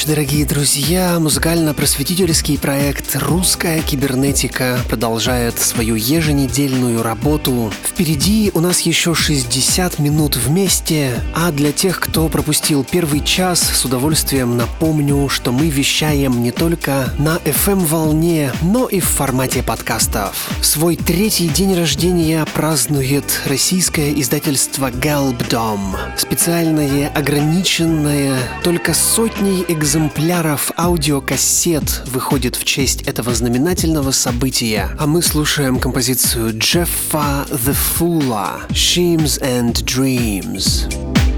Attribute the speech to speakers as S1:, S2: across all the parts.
S1: Ночи, дорогие друзья! Музыкально-просветительский проект «Русская кибернетика» продолжает свою еженедельную работу. Впереди у нас еще 60 минут вместе, а для тех, кто пропустил первый час, с удовольствием напомню, что мы вещаем не только на FM-волне, но и в формате подкастов. Свой третий день рождения празднует российское издательство «Галбдом». Специальное, ограниченное, только сотней экземпляров аудиокассет выходит в честь этого знаменательного события, а мы слушаем композицию Джеффа The Foola «Sheams and Dreams».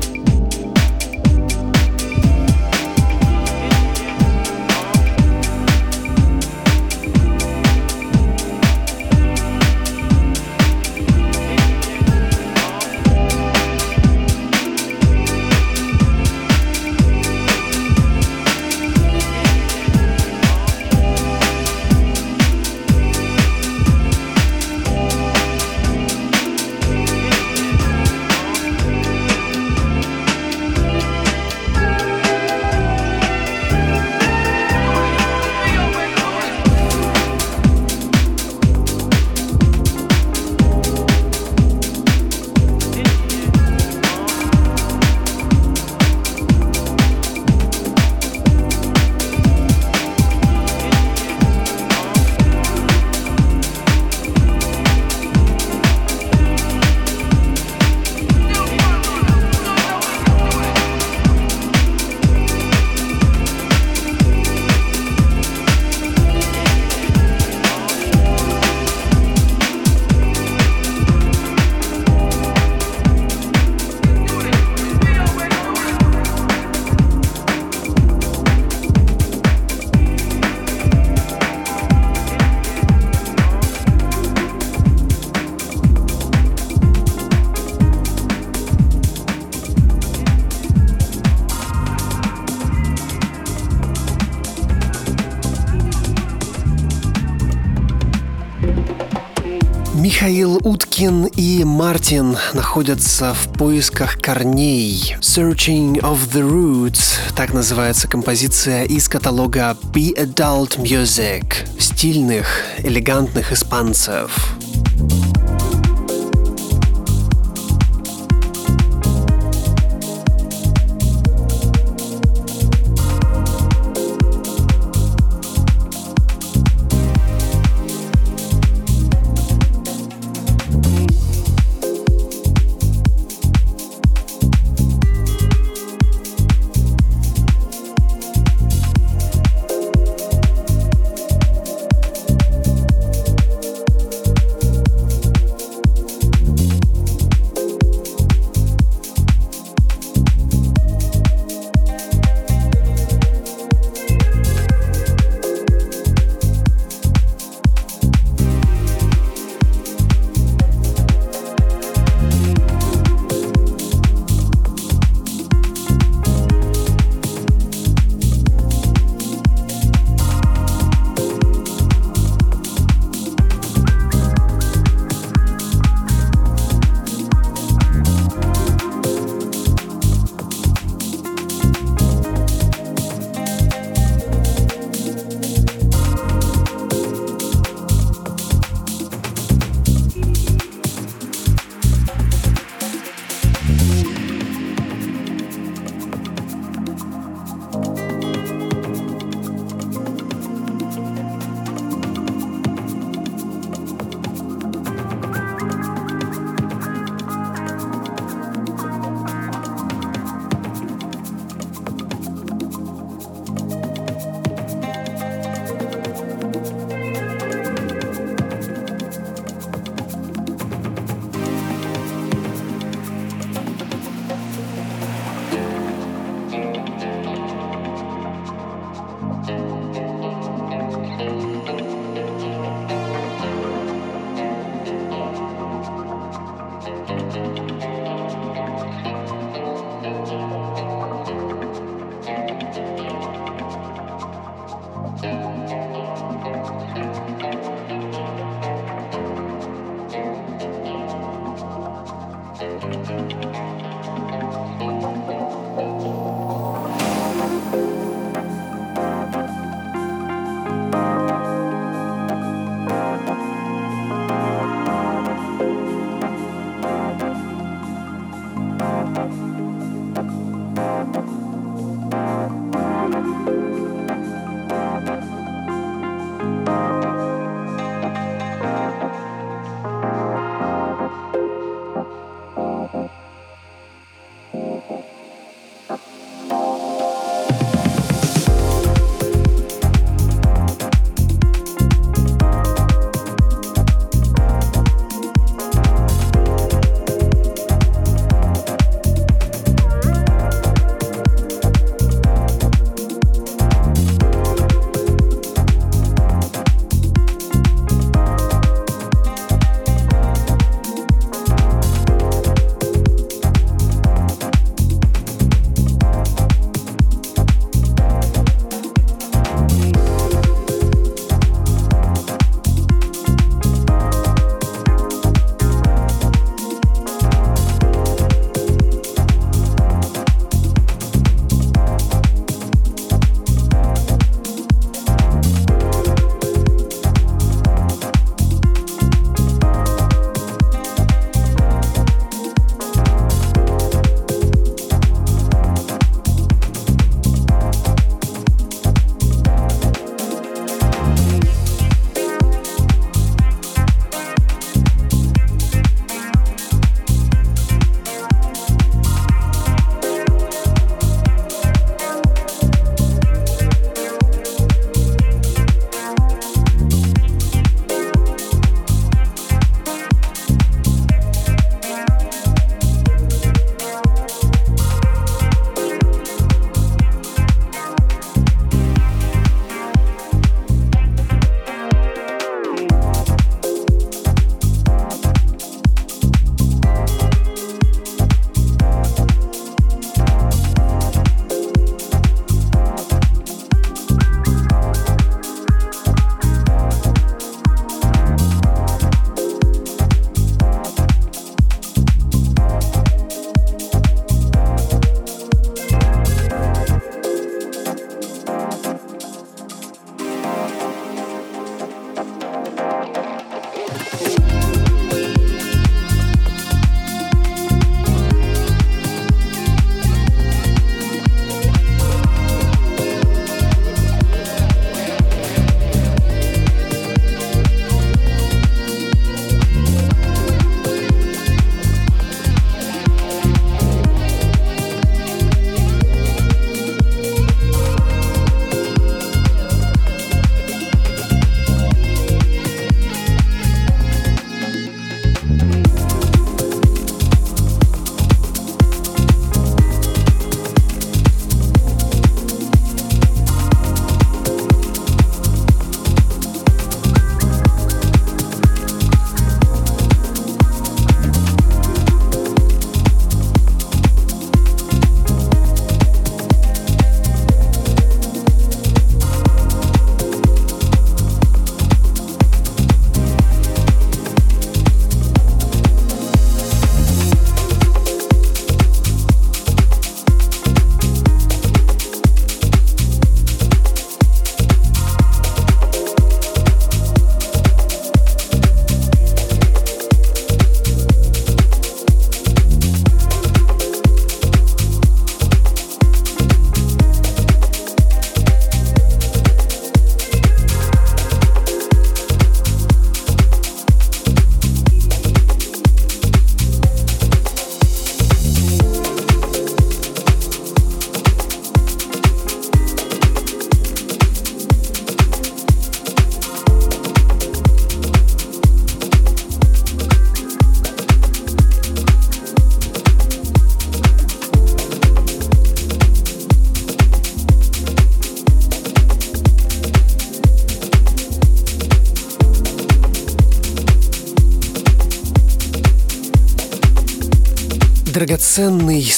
S1: Уткин и Мартин находятся в поисках корней. Searching of the Roots, так называется композиция из каталога Be Adult Music, стильных, элегантных испанцев.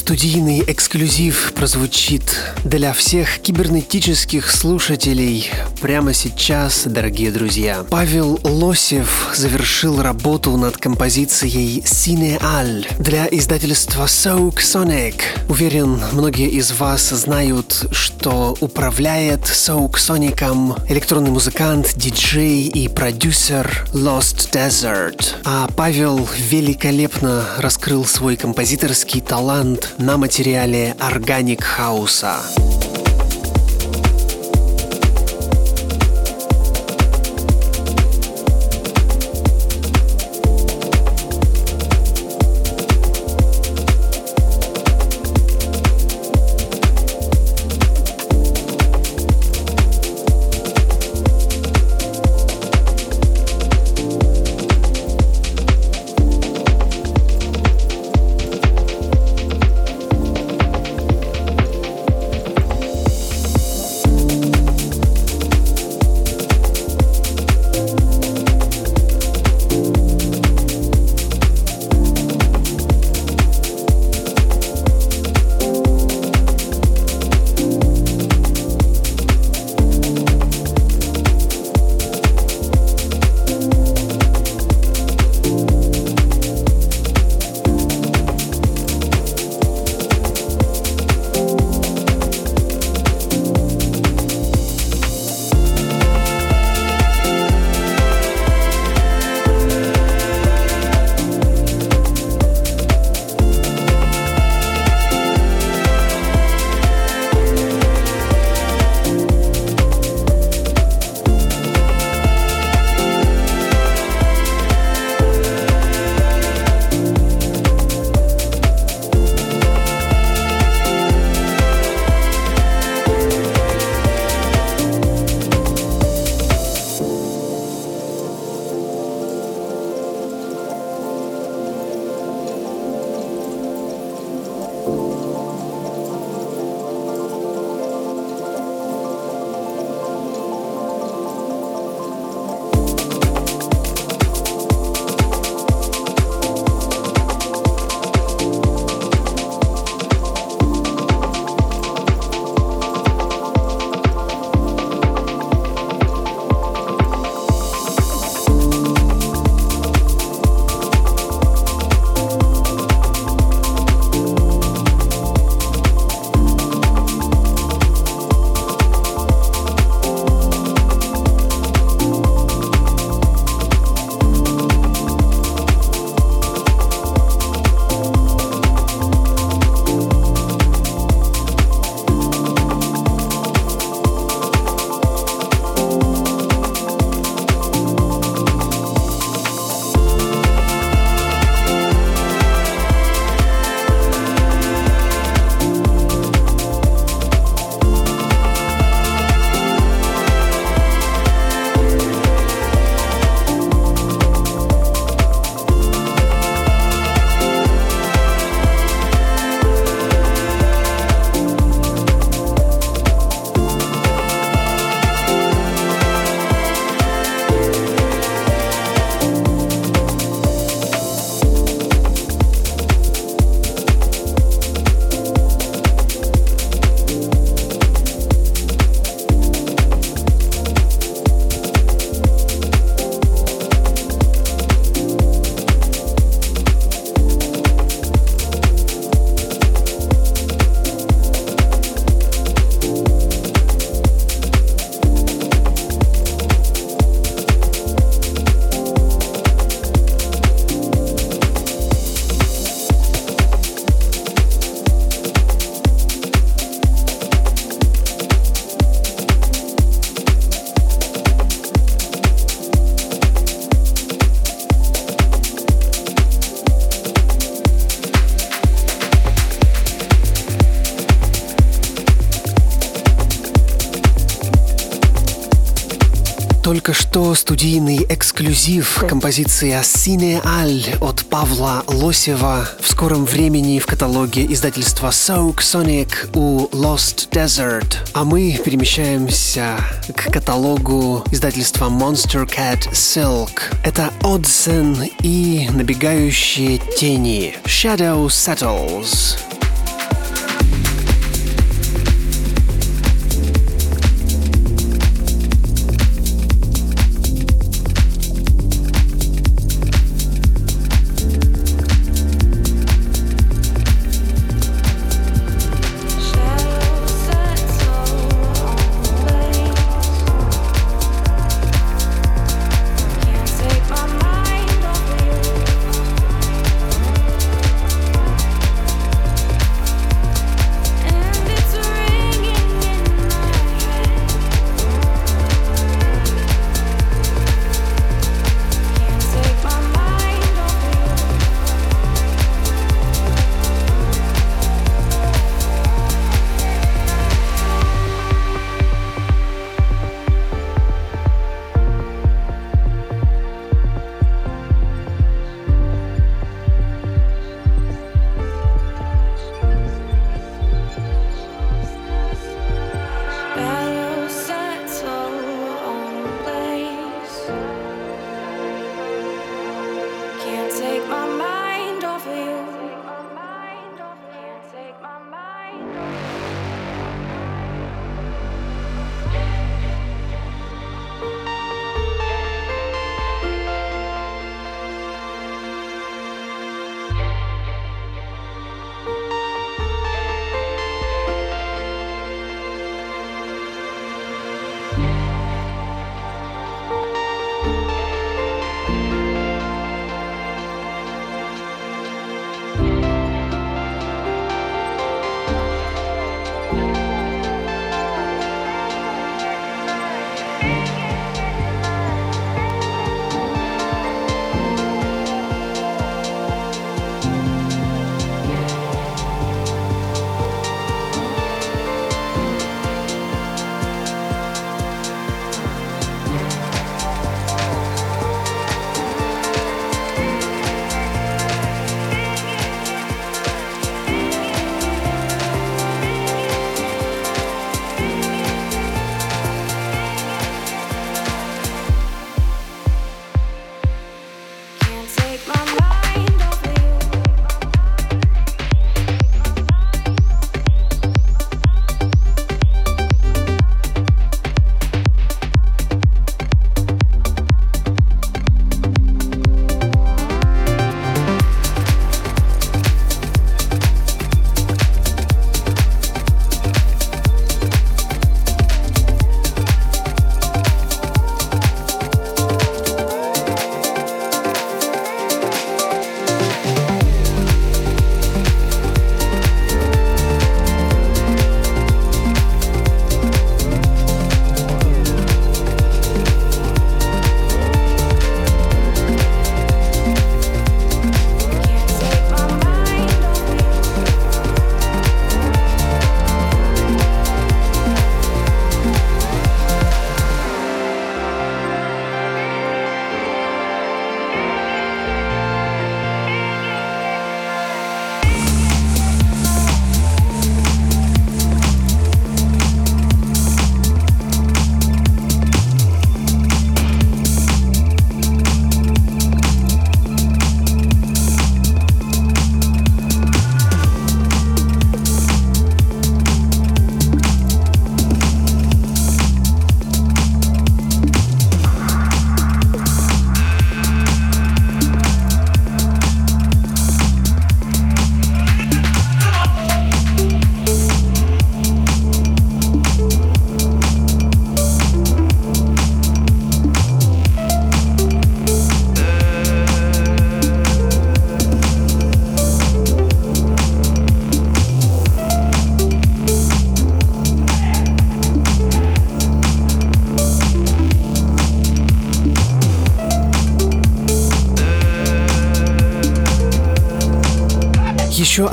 S1: Студийный эксклюзив прозвучит для всех кибернетических слушателей прямо сейчас, дорогие друзья. Павел Лосев завершил работу над композицией «Синеаль» для издательства Soak Sonic. Уверен, многие из вас знают, что управляет Soak Соником электронный музыкант, диджей и продюсер Lost Desert. А Павел великолепно раскрыл свой композиторский талант на материале органик хауса. Студийный эксклюзив композиция «Сине Аль» от Павла Лосева в скором времени в каталоге издательства Soak Sonic у Lost Desert. А мы перемещаемся к каталогу издательства Monster Cat Silk. Это Одсен и набегающие тени Shadow Settles.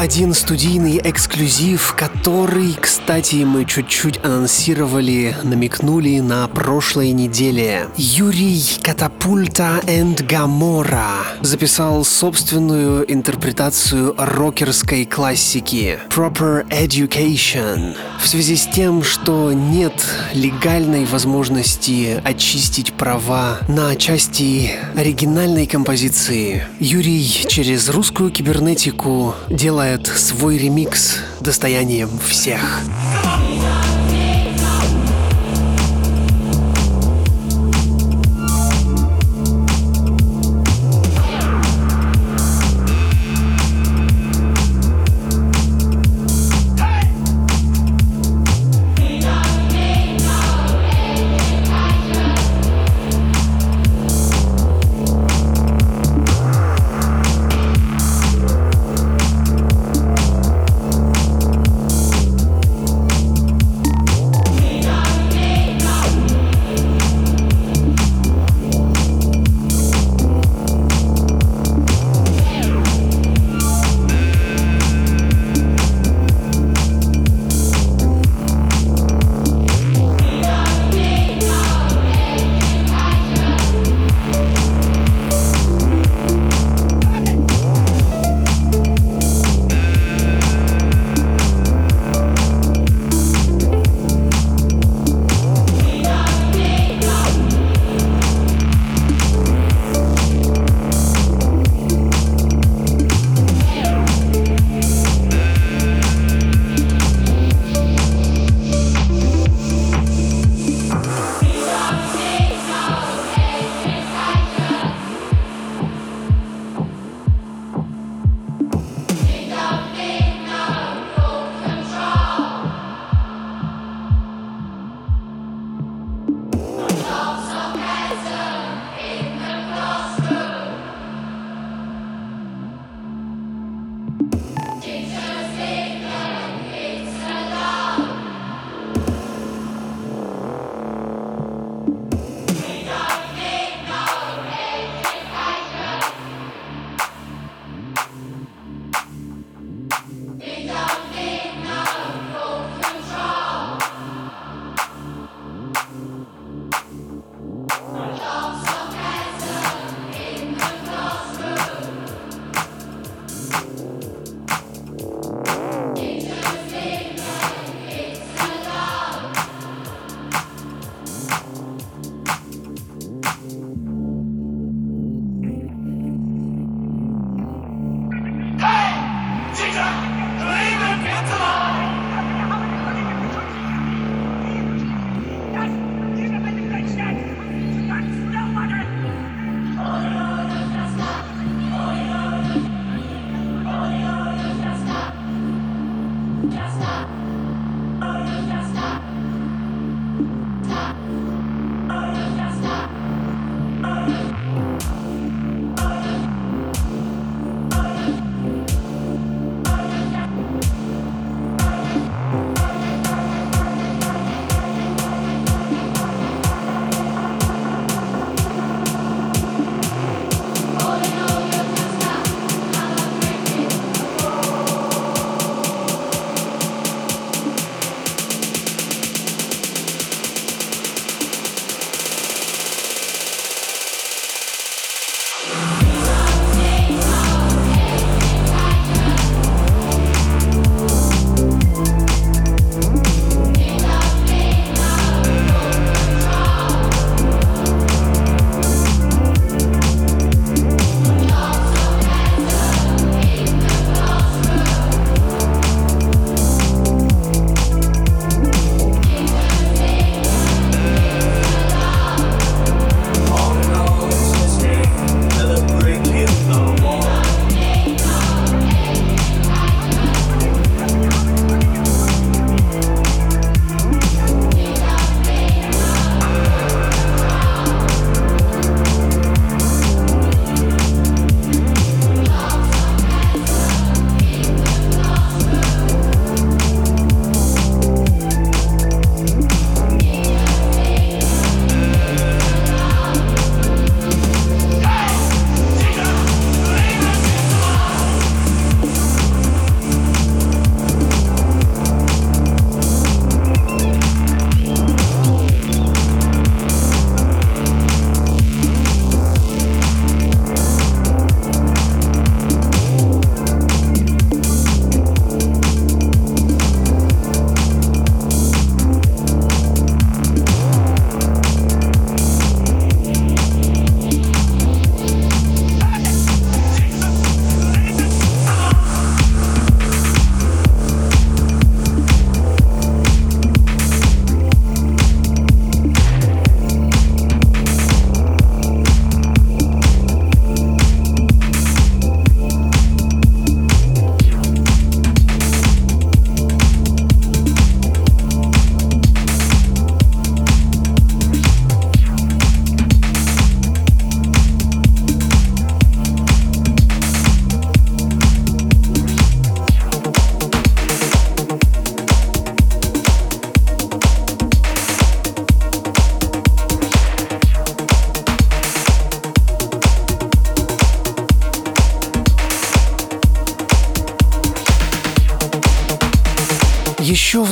S1: Один студийный эксклюзив, который, кстати, мы чуть-чуть анонсировали, намекнули на прошлой неделе. Юрий Катапульта энд Гамора записал собственную интерпретацию рокерской классики Proper Education в связи с тем, что нет легальной возможности очистить права на части оригинальной композиции. Юрий через русскую кибернетику делает свой ремикс достоянием всех.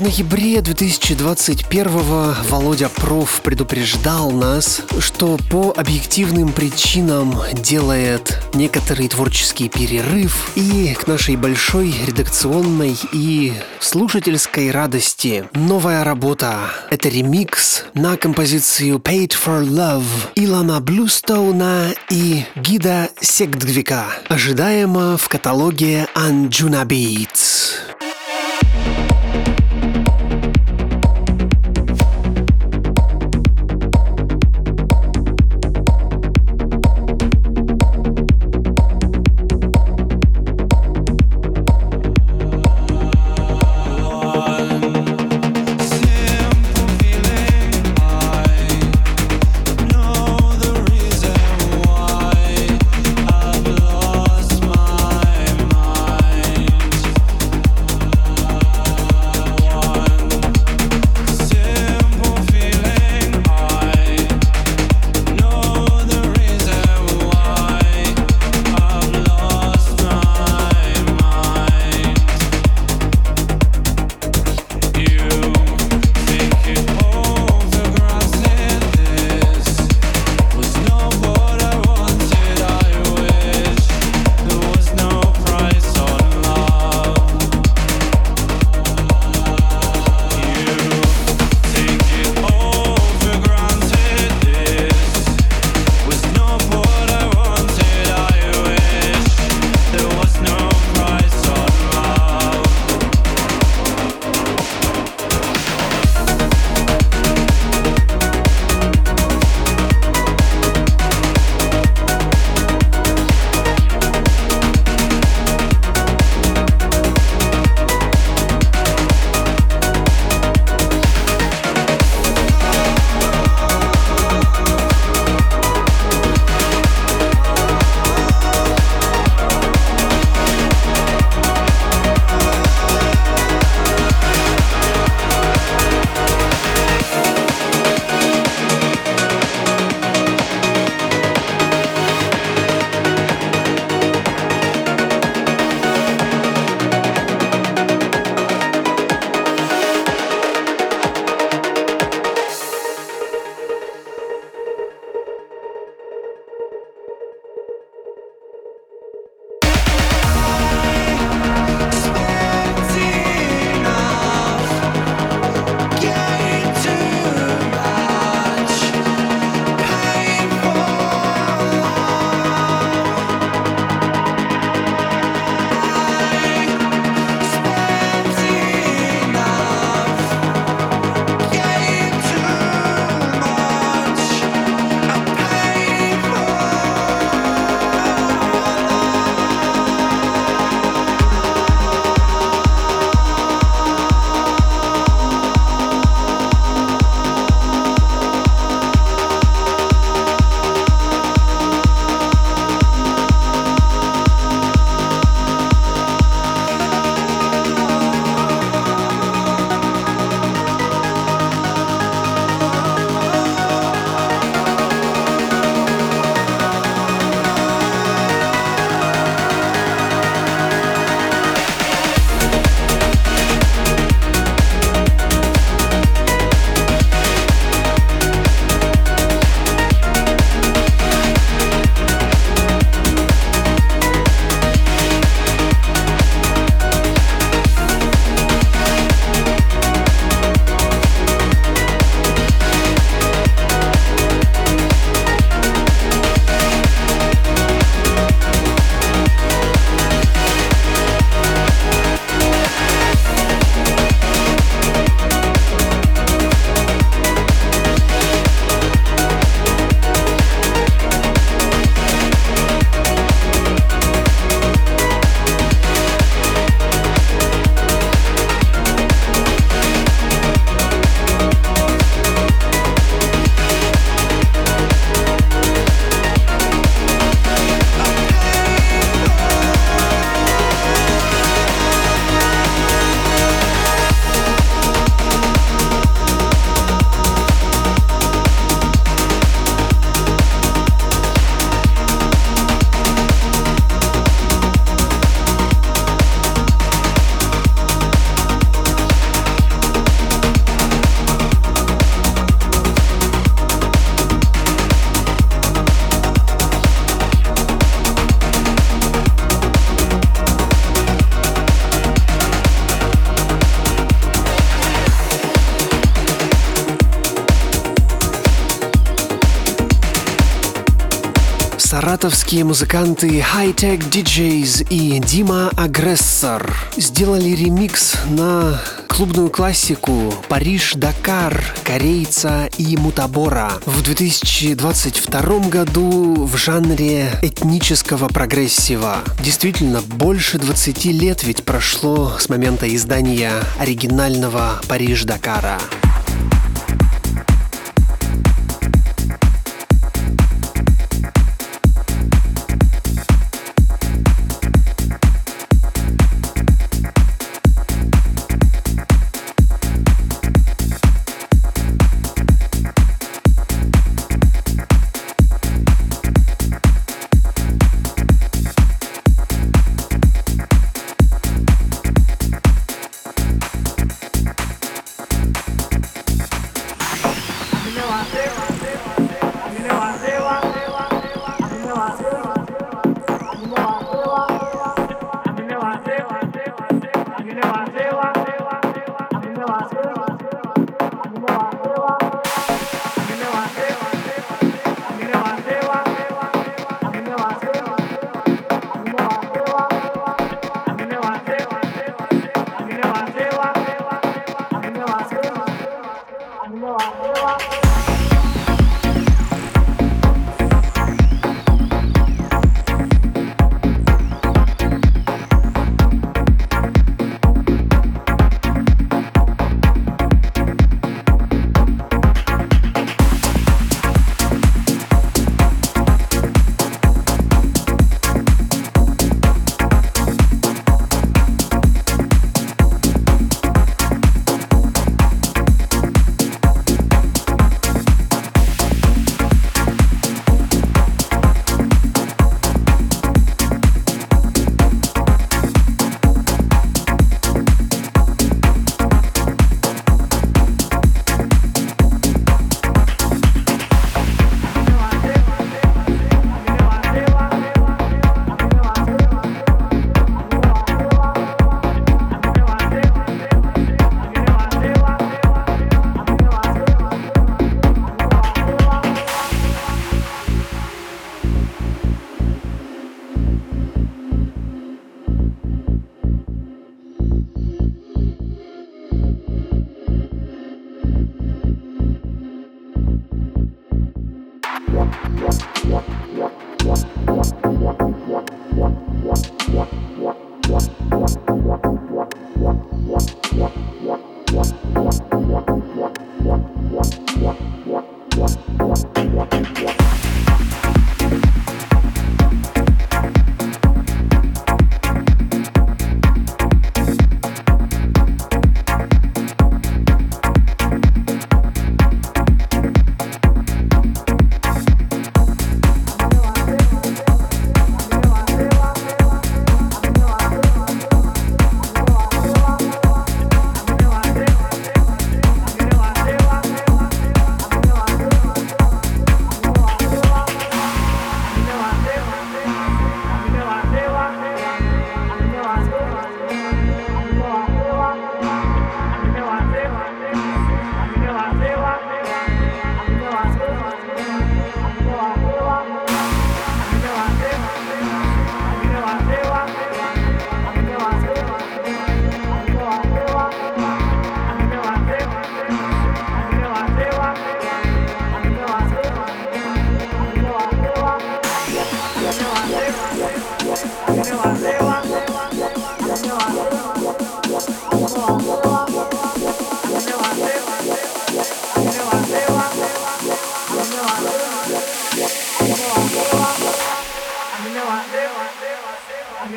S1: Ноябре 2021 Володя Проф предупреждал нас, что по объективным причинам делает некоторый творческий перерыв и к нашей большой редакционной и слушательской радости новая работа. Это ремикс на композицию Paid for Love Илана Блюстоуна и Гида Сегдгвика, ожидаемо в каталоге Anjuna Beats. Саратовские музыканты High Tech DJs и Дима Агрессор сделали ремикс на клубную классику «Париж-Дакар» корейца и Мутабора в 2022 году в жанре этнического прогрессива. Действительно, больше 20 лет ведь прошло с момента издания оригинального «Париж-Дакара».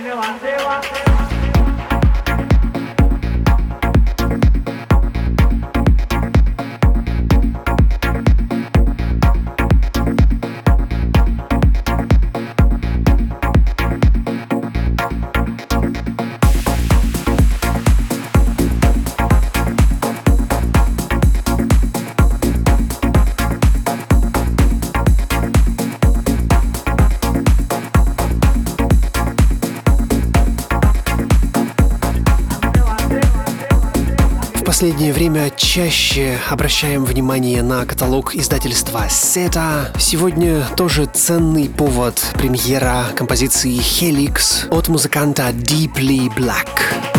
S1: Dewa, Dewa, Dewa. Последнее время чаще обращаем внимание на каталог издательства Сета. Сегодня тоже ценный повод премьера композиции Helix от музыканта Deeply Black.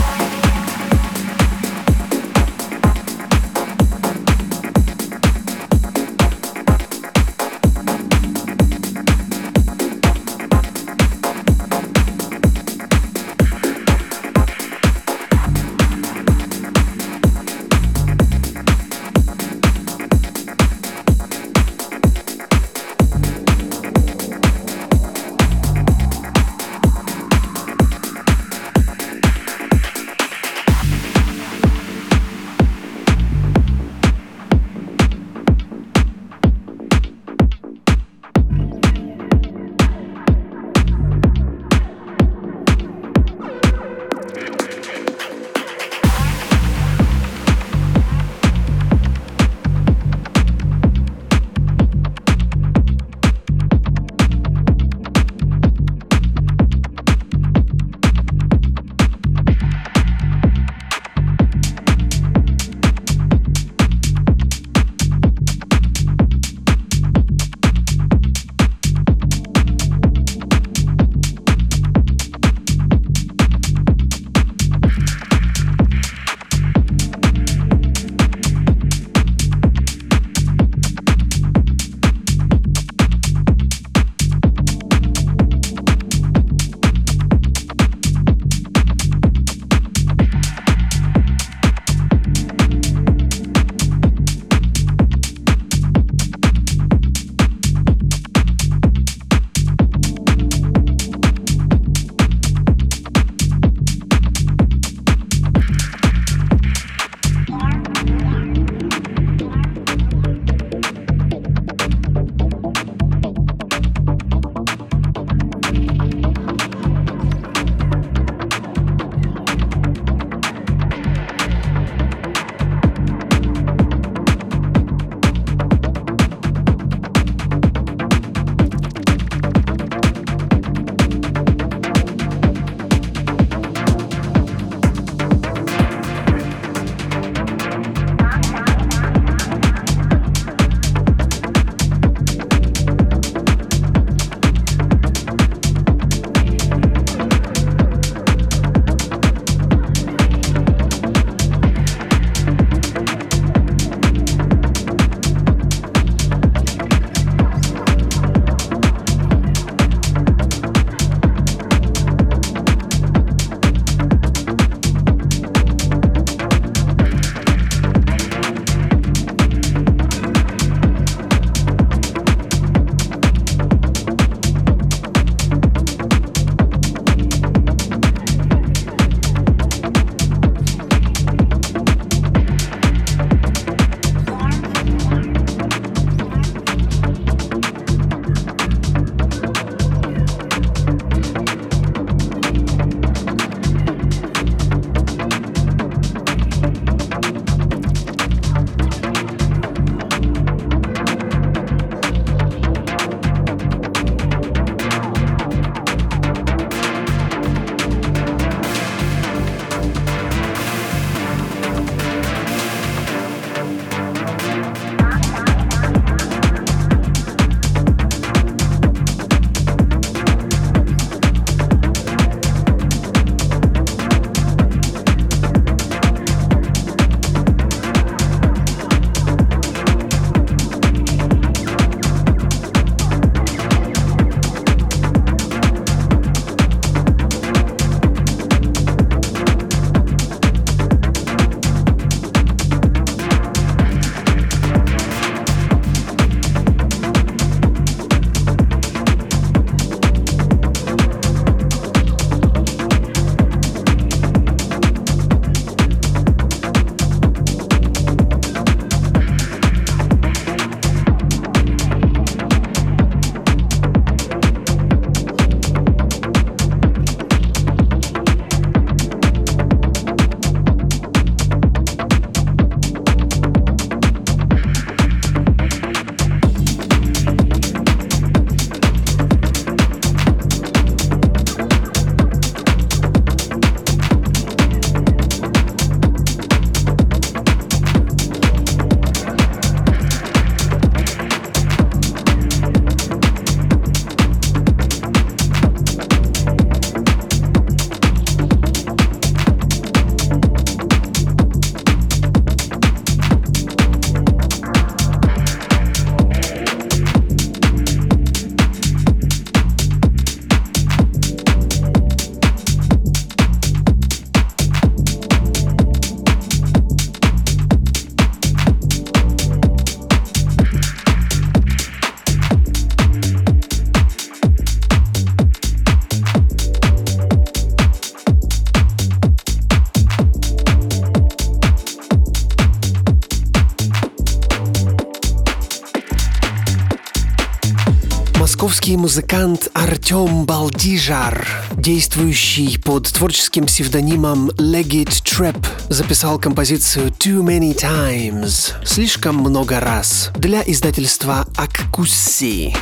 S1: Московский музыкант Артем Балдижар, действующий под творческим псевдонимом Legit Trap, записал композицию Too Many Times, слишком много раз, для издательства Аккуси.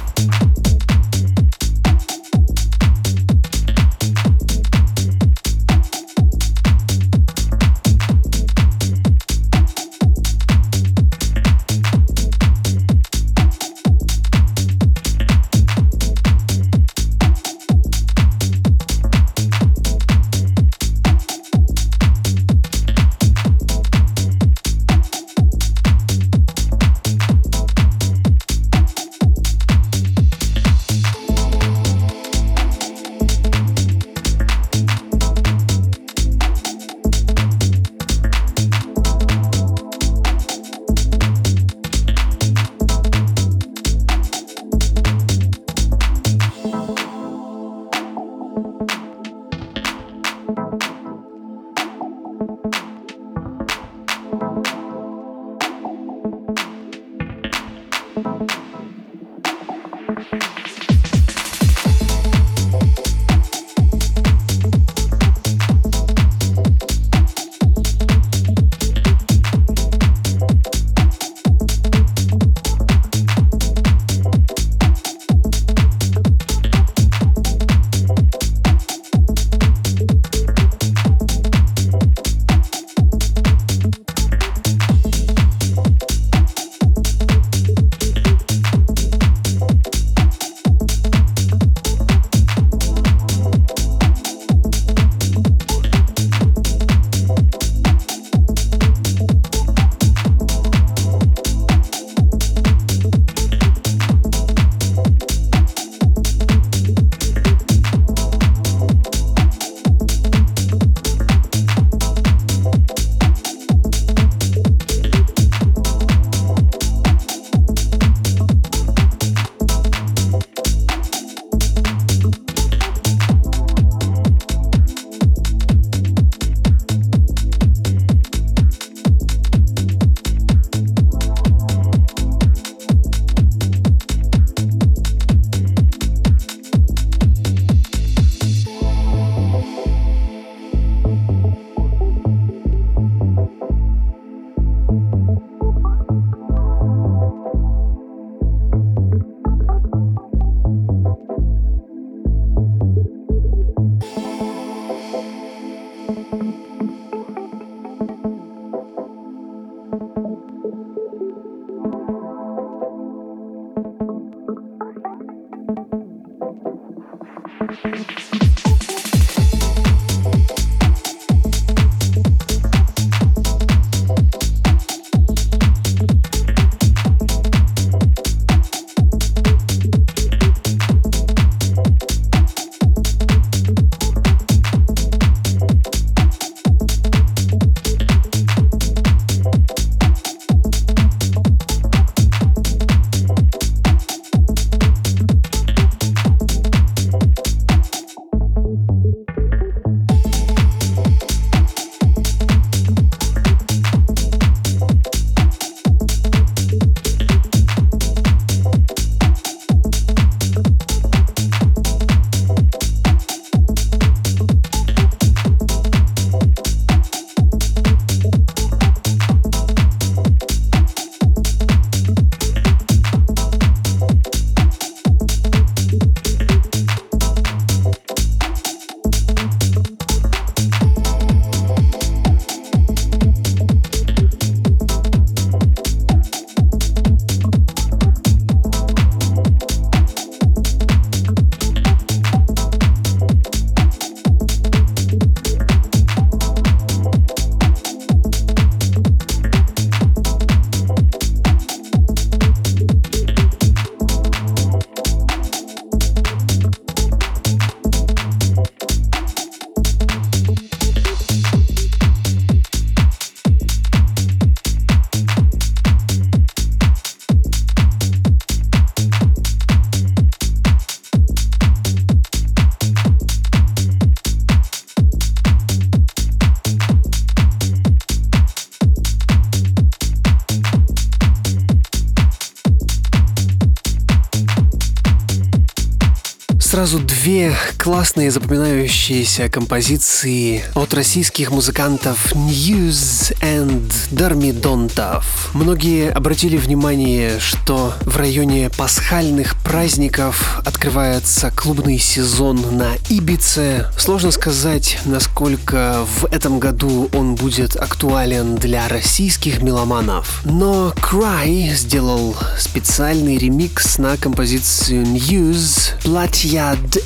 S1: Сразу две классные запоминающиеся композиции от российских музыкантов News and Дормидонтов. Многие обратили внимание, что в районе пасхальных праздников открывается клубный сезон на Ибице. Сложно сказать, насколько в этом году он будет актуален для российских меломанов. Но Cry сделал специальный ремикс на композицию News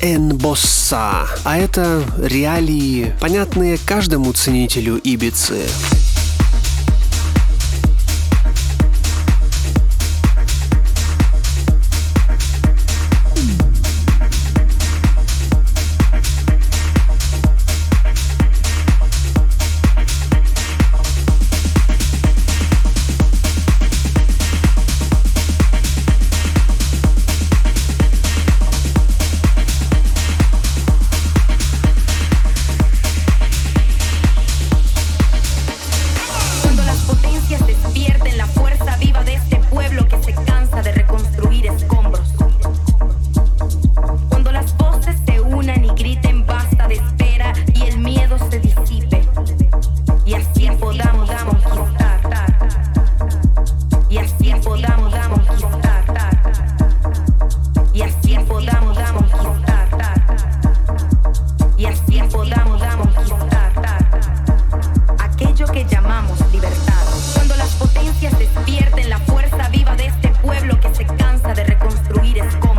S1: En Bossa. А это реалии, понятные каждому ценителю Ибицы.
S2: potencias despierten la fuerza viva de este pueblo que se cansa de reconstruir escombros.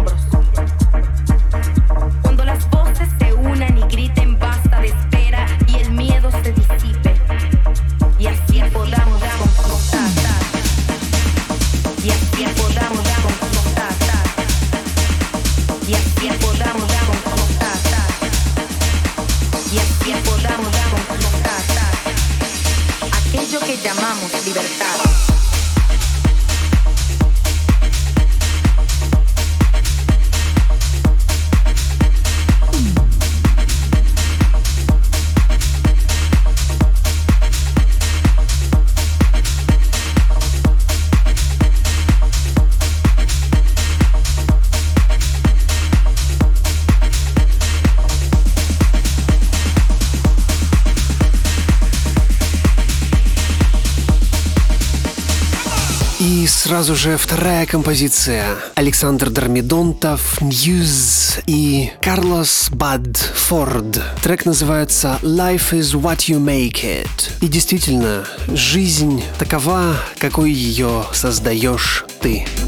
S1: Сразу же вторая композиция. Александр Дормидонтов, Ньюз и Карлос Бадфорд. Трек называется «Life is what you make it». И действительно, жизнь такова, какой ее создаешь ты. every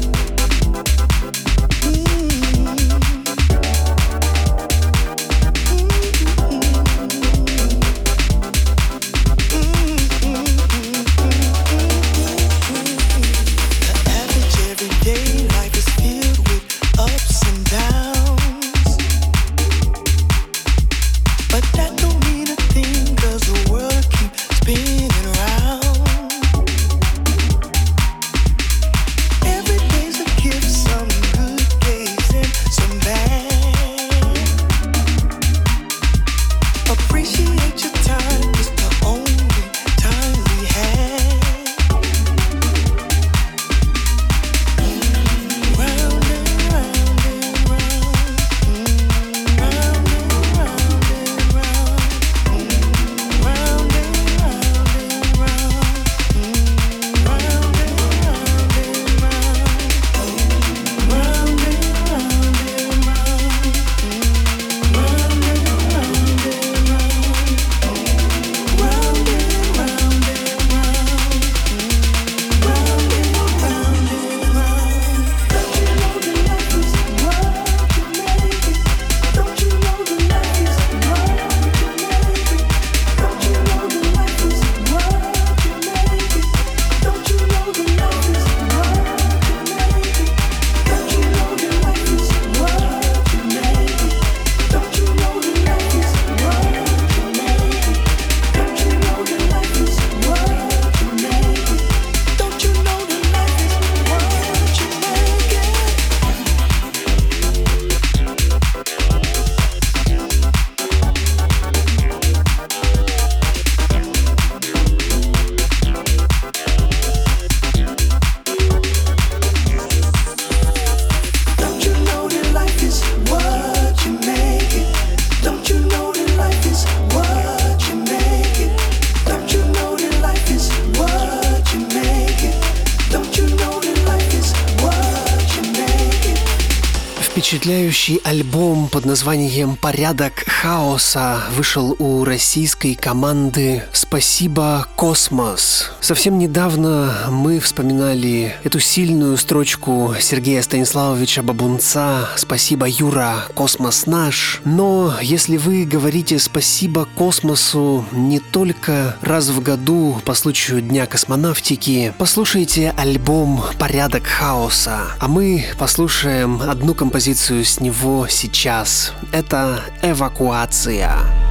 S1: Впечатляющий альбом под названием «Порядок хаоса» вышел у российской команды «Спасибо, космос». Совсем недавно мы вспоминали эту сильную строчку Сергея Станиславовича Бабунца «Спасибо, Юра, космос наш». Но если вы говорите «Спасибо космосу» не только раз в году по случаю Дня космонавтики, послушайте альбом «Порядок хаоса», а мы послушаем одну композицию с него сейчас. Это «Эвакуация». 情况。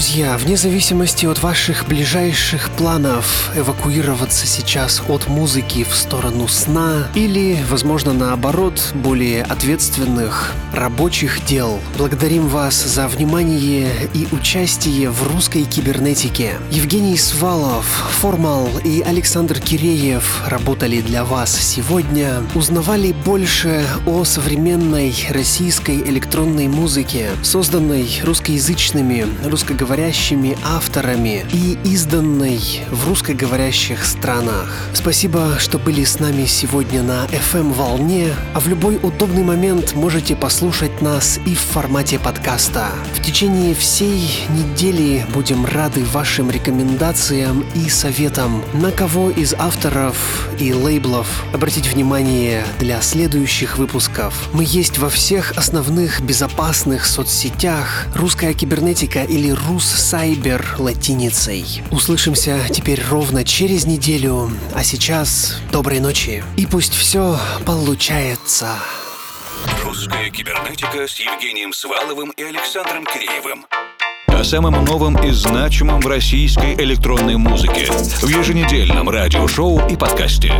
S1: Друзья, вне зависимости от ваших ближайших планов эвакуироваться сейчас от музыки в сторону сна или, возможно, наоборот, более ответственных рабочих дел, благодарим вас за внимание и участие в русской кибернетике. Евгений Свалов, Формал и Александр Киреев работали для вас сегодня, узнавали больше о современной российской электронной музыке, созданной русскоязычными, русско русскоговорящими авторами и изданной в русскоговорящих странах. Спасибо, что были с нами сегодня на FM-волне, а в любой удобный момент можете послушать нас и в формате подкаста. В течение всей недели будем рады вашим рекомендациям и советам, на кого из авторов и лейблов обратить внимание для следующих выпусков. Мы есть во всех основных безопасных соцсетях «Русская кибернетика» или Союз Сайбер латиницей. Услышимся теперь ровно через неделю, а сейчас доброй ночи. И пусть все получается.
S3: Русская кибернетика с Евгением Сваловым и Александром Киреевым о самом новом и значимом в российской электронной музыке в еженедельном радиошоу и подкасте.